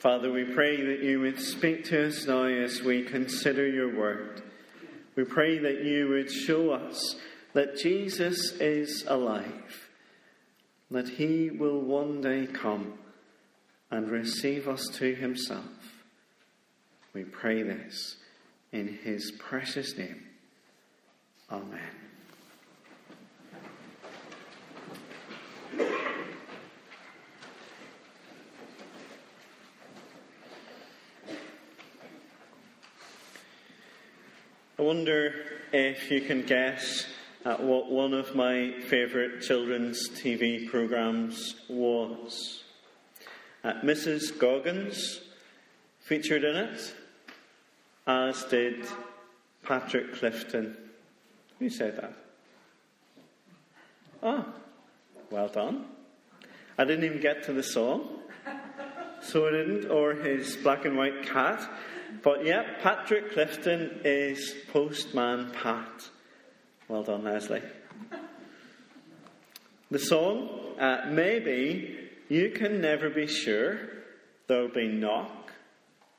Father, we pray that you would speak to us now as we consider your word. We pray that you would show us that Jesus is alive, that he will one day come and receive us to himself. We pray this in his precious name. Amen. I wonder if you can guess at what one of my favourite children's TV programmes was. Uh, Mrs. Goggins featured in it, as did Patrick Clifton. Who said that? Oh, well done. I didn't even get to the song, so I didn't, or his black and white cat. But yeah, Patrick Clifton is Postman Pat. Well done, Leslie. The song, uh, maybe you can never be sure. There'll be knock,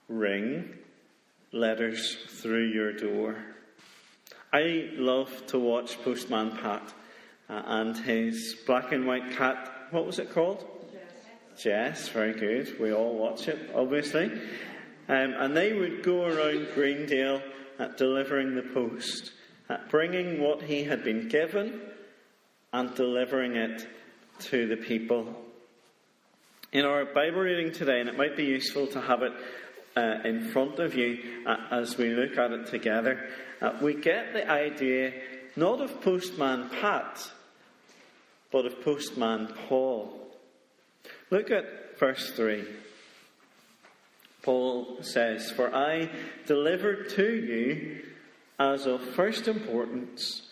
ring, letters through your door. I love to watch Postman Pat uh, and his black and white cat. What was it called? Jess. Jess, very good. We all watch it, obviously. Um, and they would go around Greendale at delivering the post, at bringing what he had been given and delivering it to the people. In our Bible reading today, and it might be useful to have it uh, in front of you uh, as we look at it together, uh, we get the idea not of Postman Pat, but of Postman Paul. Look at verse 3. Paul says, For I delivered to you as of first importance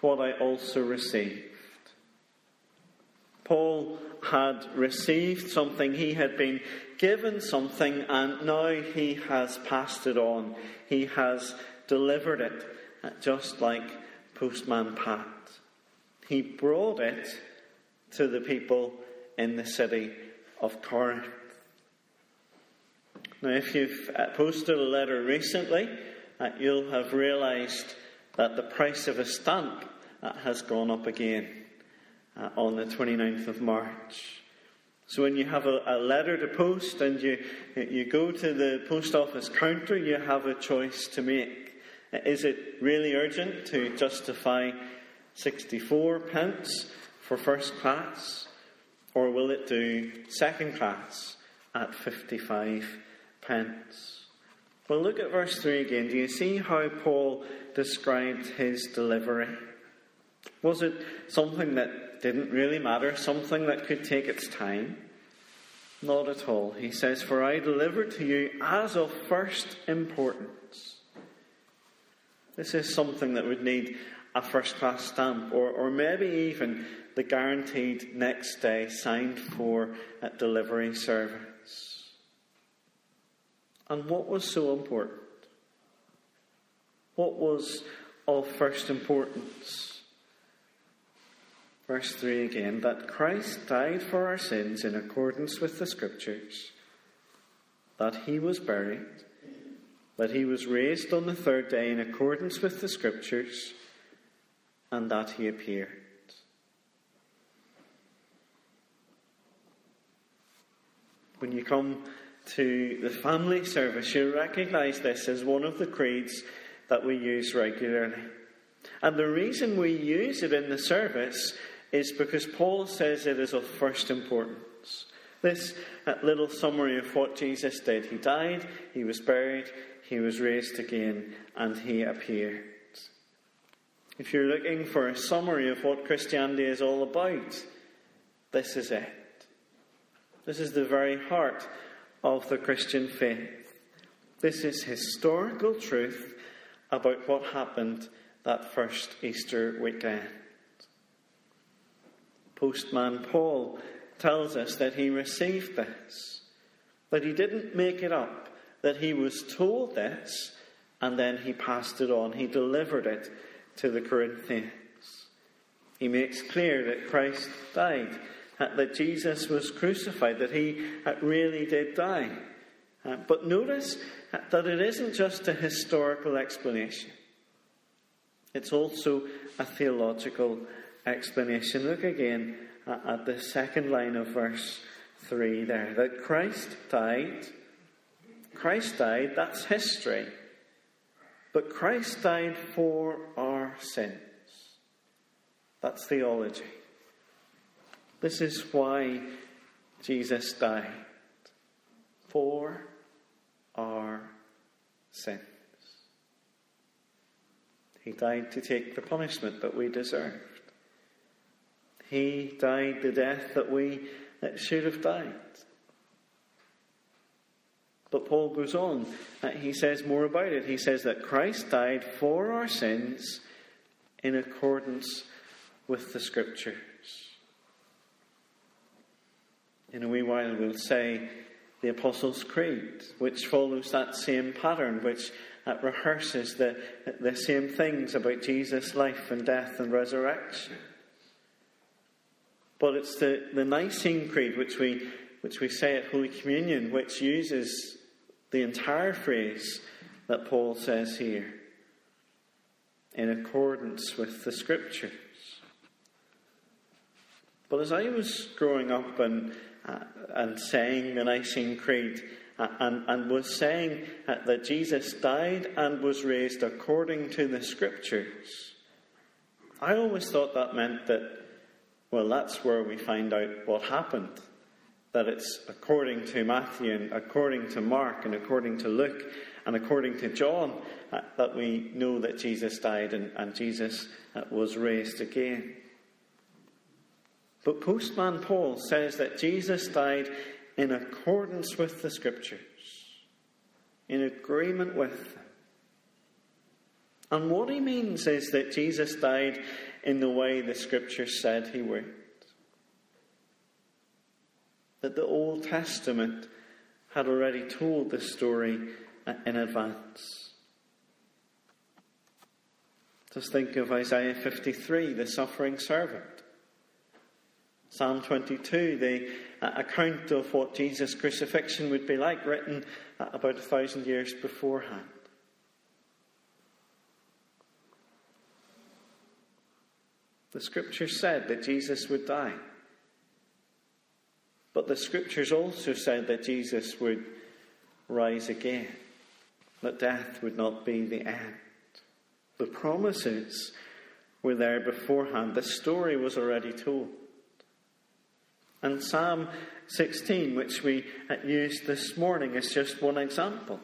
what I also received. Paul had received something, he had been given something, and now he has passed it on. He has delivered it, uh, just like Postman Pat. He brought it to the people in the city of Corinth. Now, if you've uh, posted a letter recently, uh, you'll have realised that the price of a stamp uh, has gone up again uh, on the 29th of March. So when you have a, a, letter to post and you, you go to the post office counter, you have a choice to make. Uh, is it really urgent to justify 64 pence for first class? Or will it do second class at 55 pence. Well, look at verse 3 again. Do you see how Paul described his delivery? Was it something that didn't really matter, something that could take its time? Not at all. He says, For I delivered to you as of first importance. This is something that would need a first class stamp, or, or maybe even the guaranteed next day signed for at delivery service. And what was so important? What was of first importance? Verse 3 again that Christ died for our sins in accordance with the Scriptures, that he was buried, that he was raised on the third day in accordance with the Scriptures, and that he appeared. When you come to the family service, you'll recognize this as one of the creeds that we use regularly. And the reason we use it in the service is because Paul says it is of first importance. This little summary of what Jesus did He died, He was buried, He was raised again, and He appeared. If you're looking for a summary of what Christianity is all about, this is it. This is the very heart of the Christian faith. This is historical truth about what happened that first Easter weekend. Postman Paul tells us that he received this, that he didn't make it up, that he was told this, and then he passed it on. He delivered it to the Corinthians. He makes clear that Christ died Uh, that Jesus was crucified, that he uh, really did die, Uh, but notice uh, that it isn't just a historical explanation, it's also a theological explanation. Look again at the second line of verse 3 there that Christ died. Christ died, that's history. But Christ died for our sins. That's theology. This is why Jesus died. For our sins. He died to take the punishment that we deserved. He died the death that we should have died. But Paul goes on. He says more about it. He says that Christ died for our sins in accordance with the Scriptures. In a wee while, we'll say the Apostles' Creed, which follows that same pattern, which rehearses the, the same things about Jesus' life and death and resurrection. But it's the, the Nicene Creed, which we, which we say at Holy Communion, which uses the entire phrase that Paul says here in accordance with the Scriptures. But as I was growing up and, uh, and saying the Nicene Creed, uh, and, and was saying uh, that Jesus died and was raised according to the Scriptures, I always thought that meant that, well, that's where we find out what happened. That it's according to Matthew and according to Mark and according to Luke and according to John uh, that we know that Jesus died and, and Jesus uh, was raised again. But Postman Paul says that Jesus died in accordance with the Scriptures, in agreement with them. And what he means is that Jesus died in the way the Scriptures said he would. That the Old Testament had already told the story in advance. Just think of Isaiah 53, the suffering servant. Psalm 22, the uh, account of what Jesus' crucifixion would be like, written uh, about a thousand years beforehand. The scriptures said that Jesus would die. But the scriptures also said that Jesus would rise again, that death would not be the end. The promises were there beforehand, the story was already told. And Psalm 16, which we used this morning, is just one example.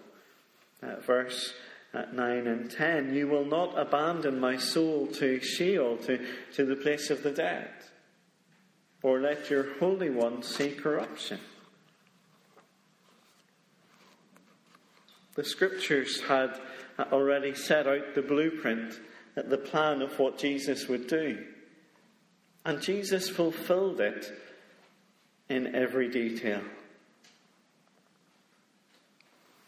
Uh, verse uh, 9 and 10 You will not abandon my soul to Sheol, to, to the place of the dead, or let your Holy One see corruption. The scriptures had already set out the blueprint, the plan of what Jesus would do. And Jesus fulfilled it in every detail.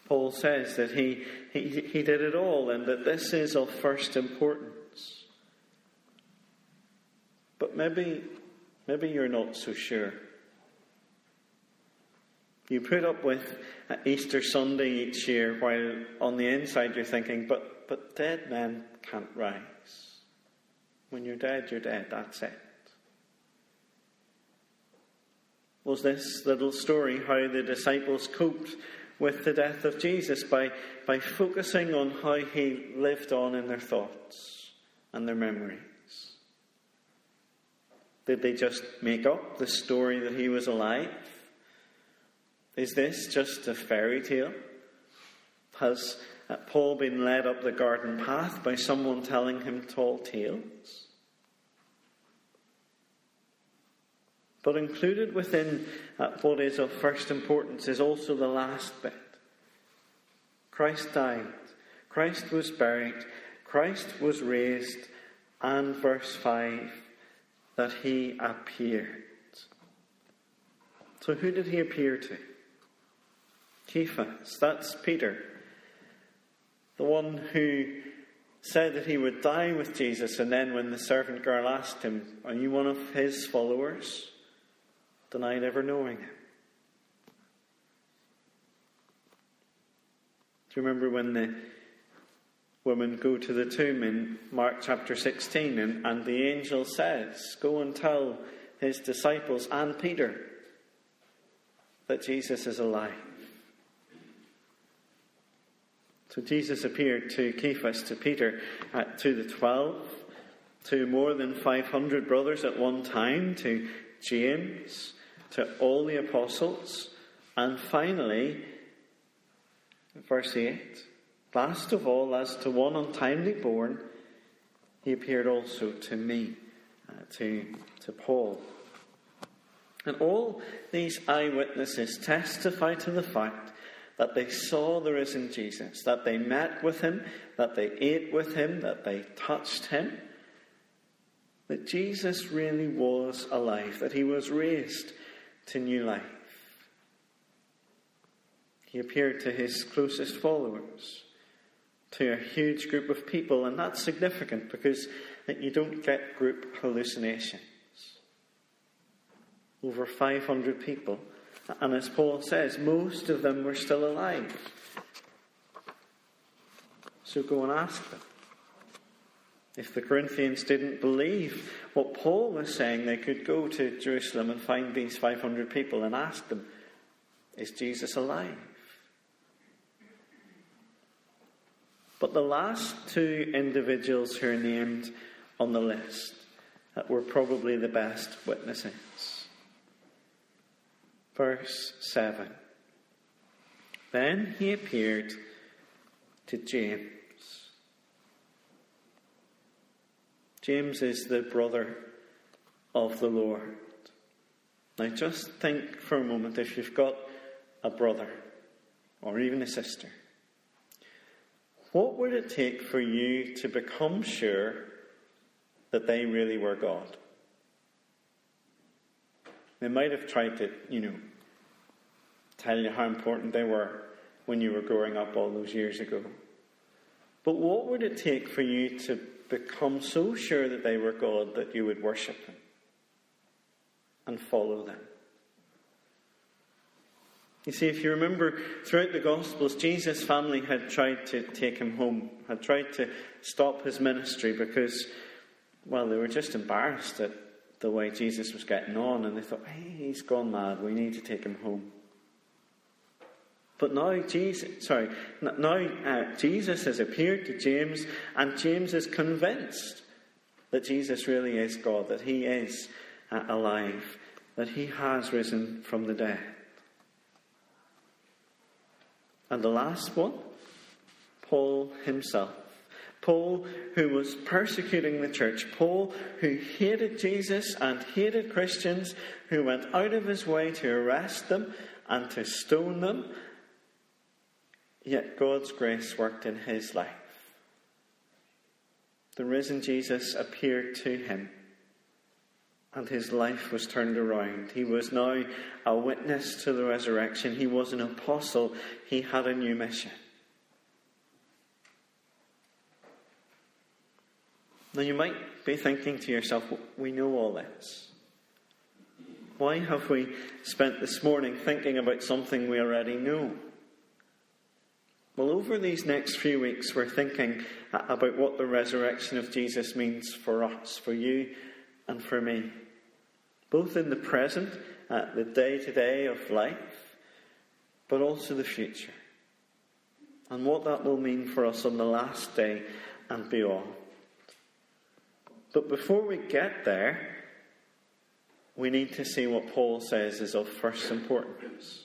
Paul says that he, he, he did it all and that this is of first importance. But maybe, maybe you're not so sure. You put up with Easter Sunday each year while on the inside you're thinking, but, but dead men can't rise. When you're dead, you're dead. That's it. Was this little story how the disciples coped with the death of Jesus by, by focusing on how he lived on in their thoughts and their memories. Did they just make up the story that he was alive? Is this just a fairy tale? Has uh, Paul been led up the garden path by someone telling him tall tales? But included within what is of first importance is also the last bit. Christ died, Christ was buried, Christ was raised, and verse 5 that he appeared. So, who did he appear to? Cephas, that's Peter, the one who said that he would die with Jesus, and then when the servant girl asked him, Are you one of his followers? Denied ever knowing. Do you remember when the women go to the tomb in Mark chapter 16 and, and the angel says, Go and tell his disciples and Peter that Jesus is alive? So Jesus appeared to Cephas, to Peter, uh, to the twelve, to more than 500 brothers at one time, to James, to all the apostles, and finally, verse 8, last of all, as to one untimely born, he appeared also to me, uh, to, to Paul. And all these eyewitnesses testify to the fact that they saw the risen Jesus, that they met with him, that they ate with him, that they touched him, that Jesus really was alive, that he was raised to new life. He appeared to his closest followers, to a huge group of people, and that's significant because you don't get group hallucinations. Over 500 people and as Paul says, most of them were still alive. So go and ask them. If the Corinthians didn't believe what Paul was saying, they could go to Jerusalem and find these 500 people and ask them, Is Jesus alive? But the last two individuals who are named on the list that were probably the best witnesses verse 7. Then he appeared to James. James is the brother of the Lord. Now, just think for a moment if you've got a brother or even a sister. What would it take for you to become sure that they really were God? They might have tried to, you know, tell you how important they were when you were growing up all those years ago. But what would it take for you to become so sure that they were God that you would worship them and follow them? You see, if you remember throughout the Gospels, Jesus' family had tried to take him home, had tried to stop his ministry because, well, they were just embarrassed at the way Jesus was getting on, and they thought, hey, he's gone mad, we need to take him home. But now Jesus, sorry, now uh, Jesus has appeared to James, and James is convinced that Jesus really is God, that he is uh, alive, that he has risen from the dead. And the last one, Paul himself. Paul, who was persecuting the church, Paul, who hated Jesus and hated Christians, who went out of his way to arrest them and to stone them, yet God's grace worked in his life. The risen Jesus appeared to him, and his life was turned around. He was now a witness to the resurrection, he was an apostle, he had a new mission. Now, you might be thinking to yourself, we know all this. Why have we spent this morning thinking about something we already know? Well, over these next few weeks, we're thinking about what the resurrection of Jesus means for us, for you, and for me. Both in the present, uh, the day to day of life, but also the future. And what that will mean for us on the last day and beyond. But before we get there, we need to see what Paul says is of first importance.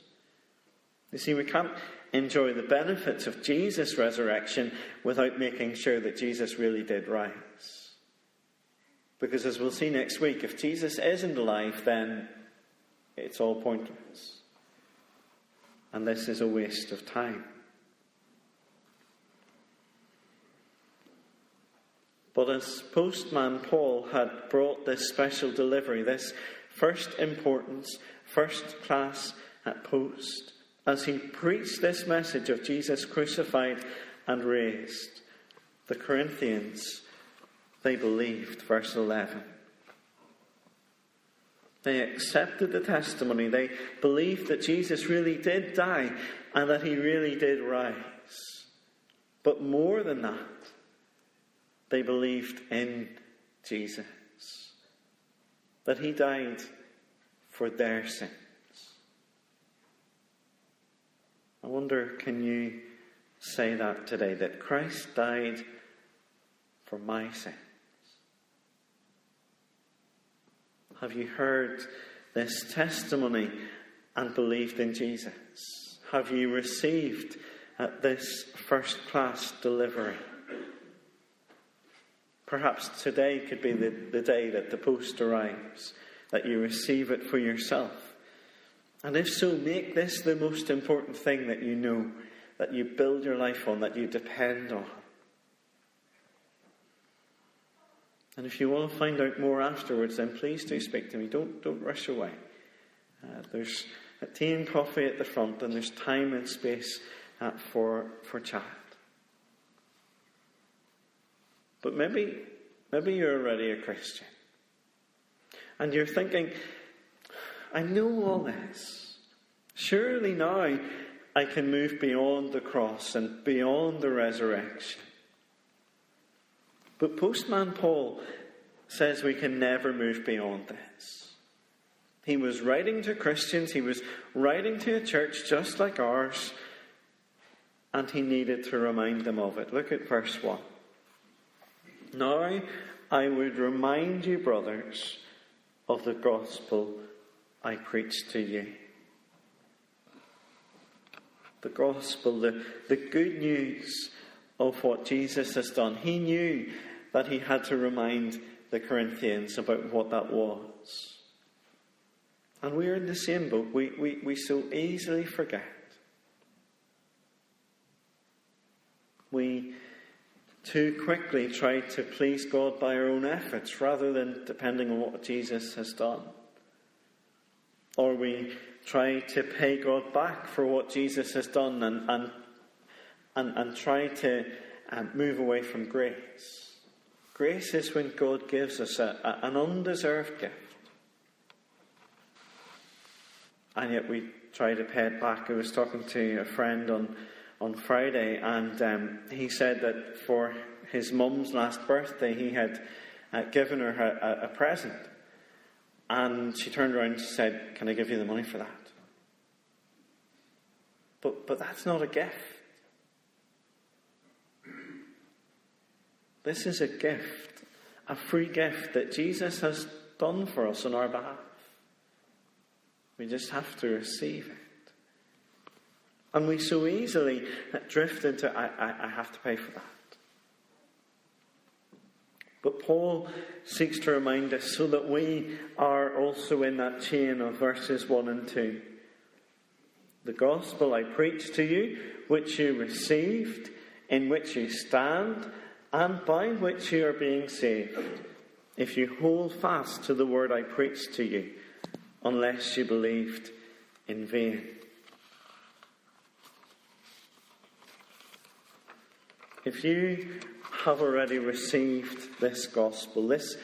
You see, we can't enjoy the benefits of Jesus' resurrection without making sure that Jesus really did rise. Because as we'll see next week, if Jesus isn't alive, then it's all pointless. And this is a waste of time. But as postman Paul had brought this special delivery, this first importance, first class at post, as he preached this message of Jesus crucified and raised, the Corinthians, they believed, verse 11. They accepted the testimony. They believed that Jesus really did die and that he really did rise. But more than that, they believed in Jesus, that he died for their sins. I wonder, can you say that today? That Christ died for my sins? Have you heard this testimony and believed in Jesus? Have you received at this first class delivery? Perhaps today could be the, the day that the post arrives, that you receive it for yourself. And if so, make this the most important thing that you know, that you build your life on, that you depend on. And if you want to find out more afterwards, then please do speak to me. Don't, don't rush away. Uh, there's a tea and coffee at the front, and there's time and space uh, for, for chat. But maybe, maybe you're already a Christian. And you're thinking, I know all this. Surely now I can move beyond the cross and beyond the resurrection. But Postman Paul says we can never move beyond this. He was writing to Christians, he was writing to a church just like ours, and he needed to remind them of it. Look at verse 1. Now I would remind you, brothers, of the gospel I preach to you. The gospel, the, the good news of what Jesus has done. He knew that he had to remind the Corinthians about what that was. And we're in the same boat. We, we, we so easily forget. We too quickly try to please God by our own efforts rather than depending on what Jesus has done. Or we try to pay God back for what Jesus has done and, and, and, and try to um, move away from grace. Grace is when God gives us a, a, an undeserved gift. And yet we try to pay it back. I was talking to a friend on on Friday, and um, he said that for his mum's last birthday, he had uh, given her a, a, present. And she turned around and said, Can I give you the money for that? But, but that's not a gift. This is a gift, a free gift that Jesus has done for us on our behalf. We just have to receive it. And we so easily drift into, I, I, I have to pay for that. But Paul seeks to remind us so that we are also in that chain of verses 1 and 2. The gospel I preached to you, which you received, in which you stand, and by which you are being saved, if you hold fast to the word I preached to you, unless you believed in vain. If you have already received this gospel, this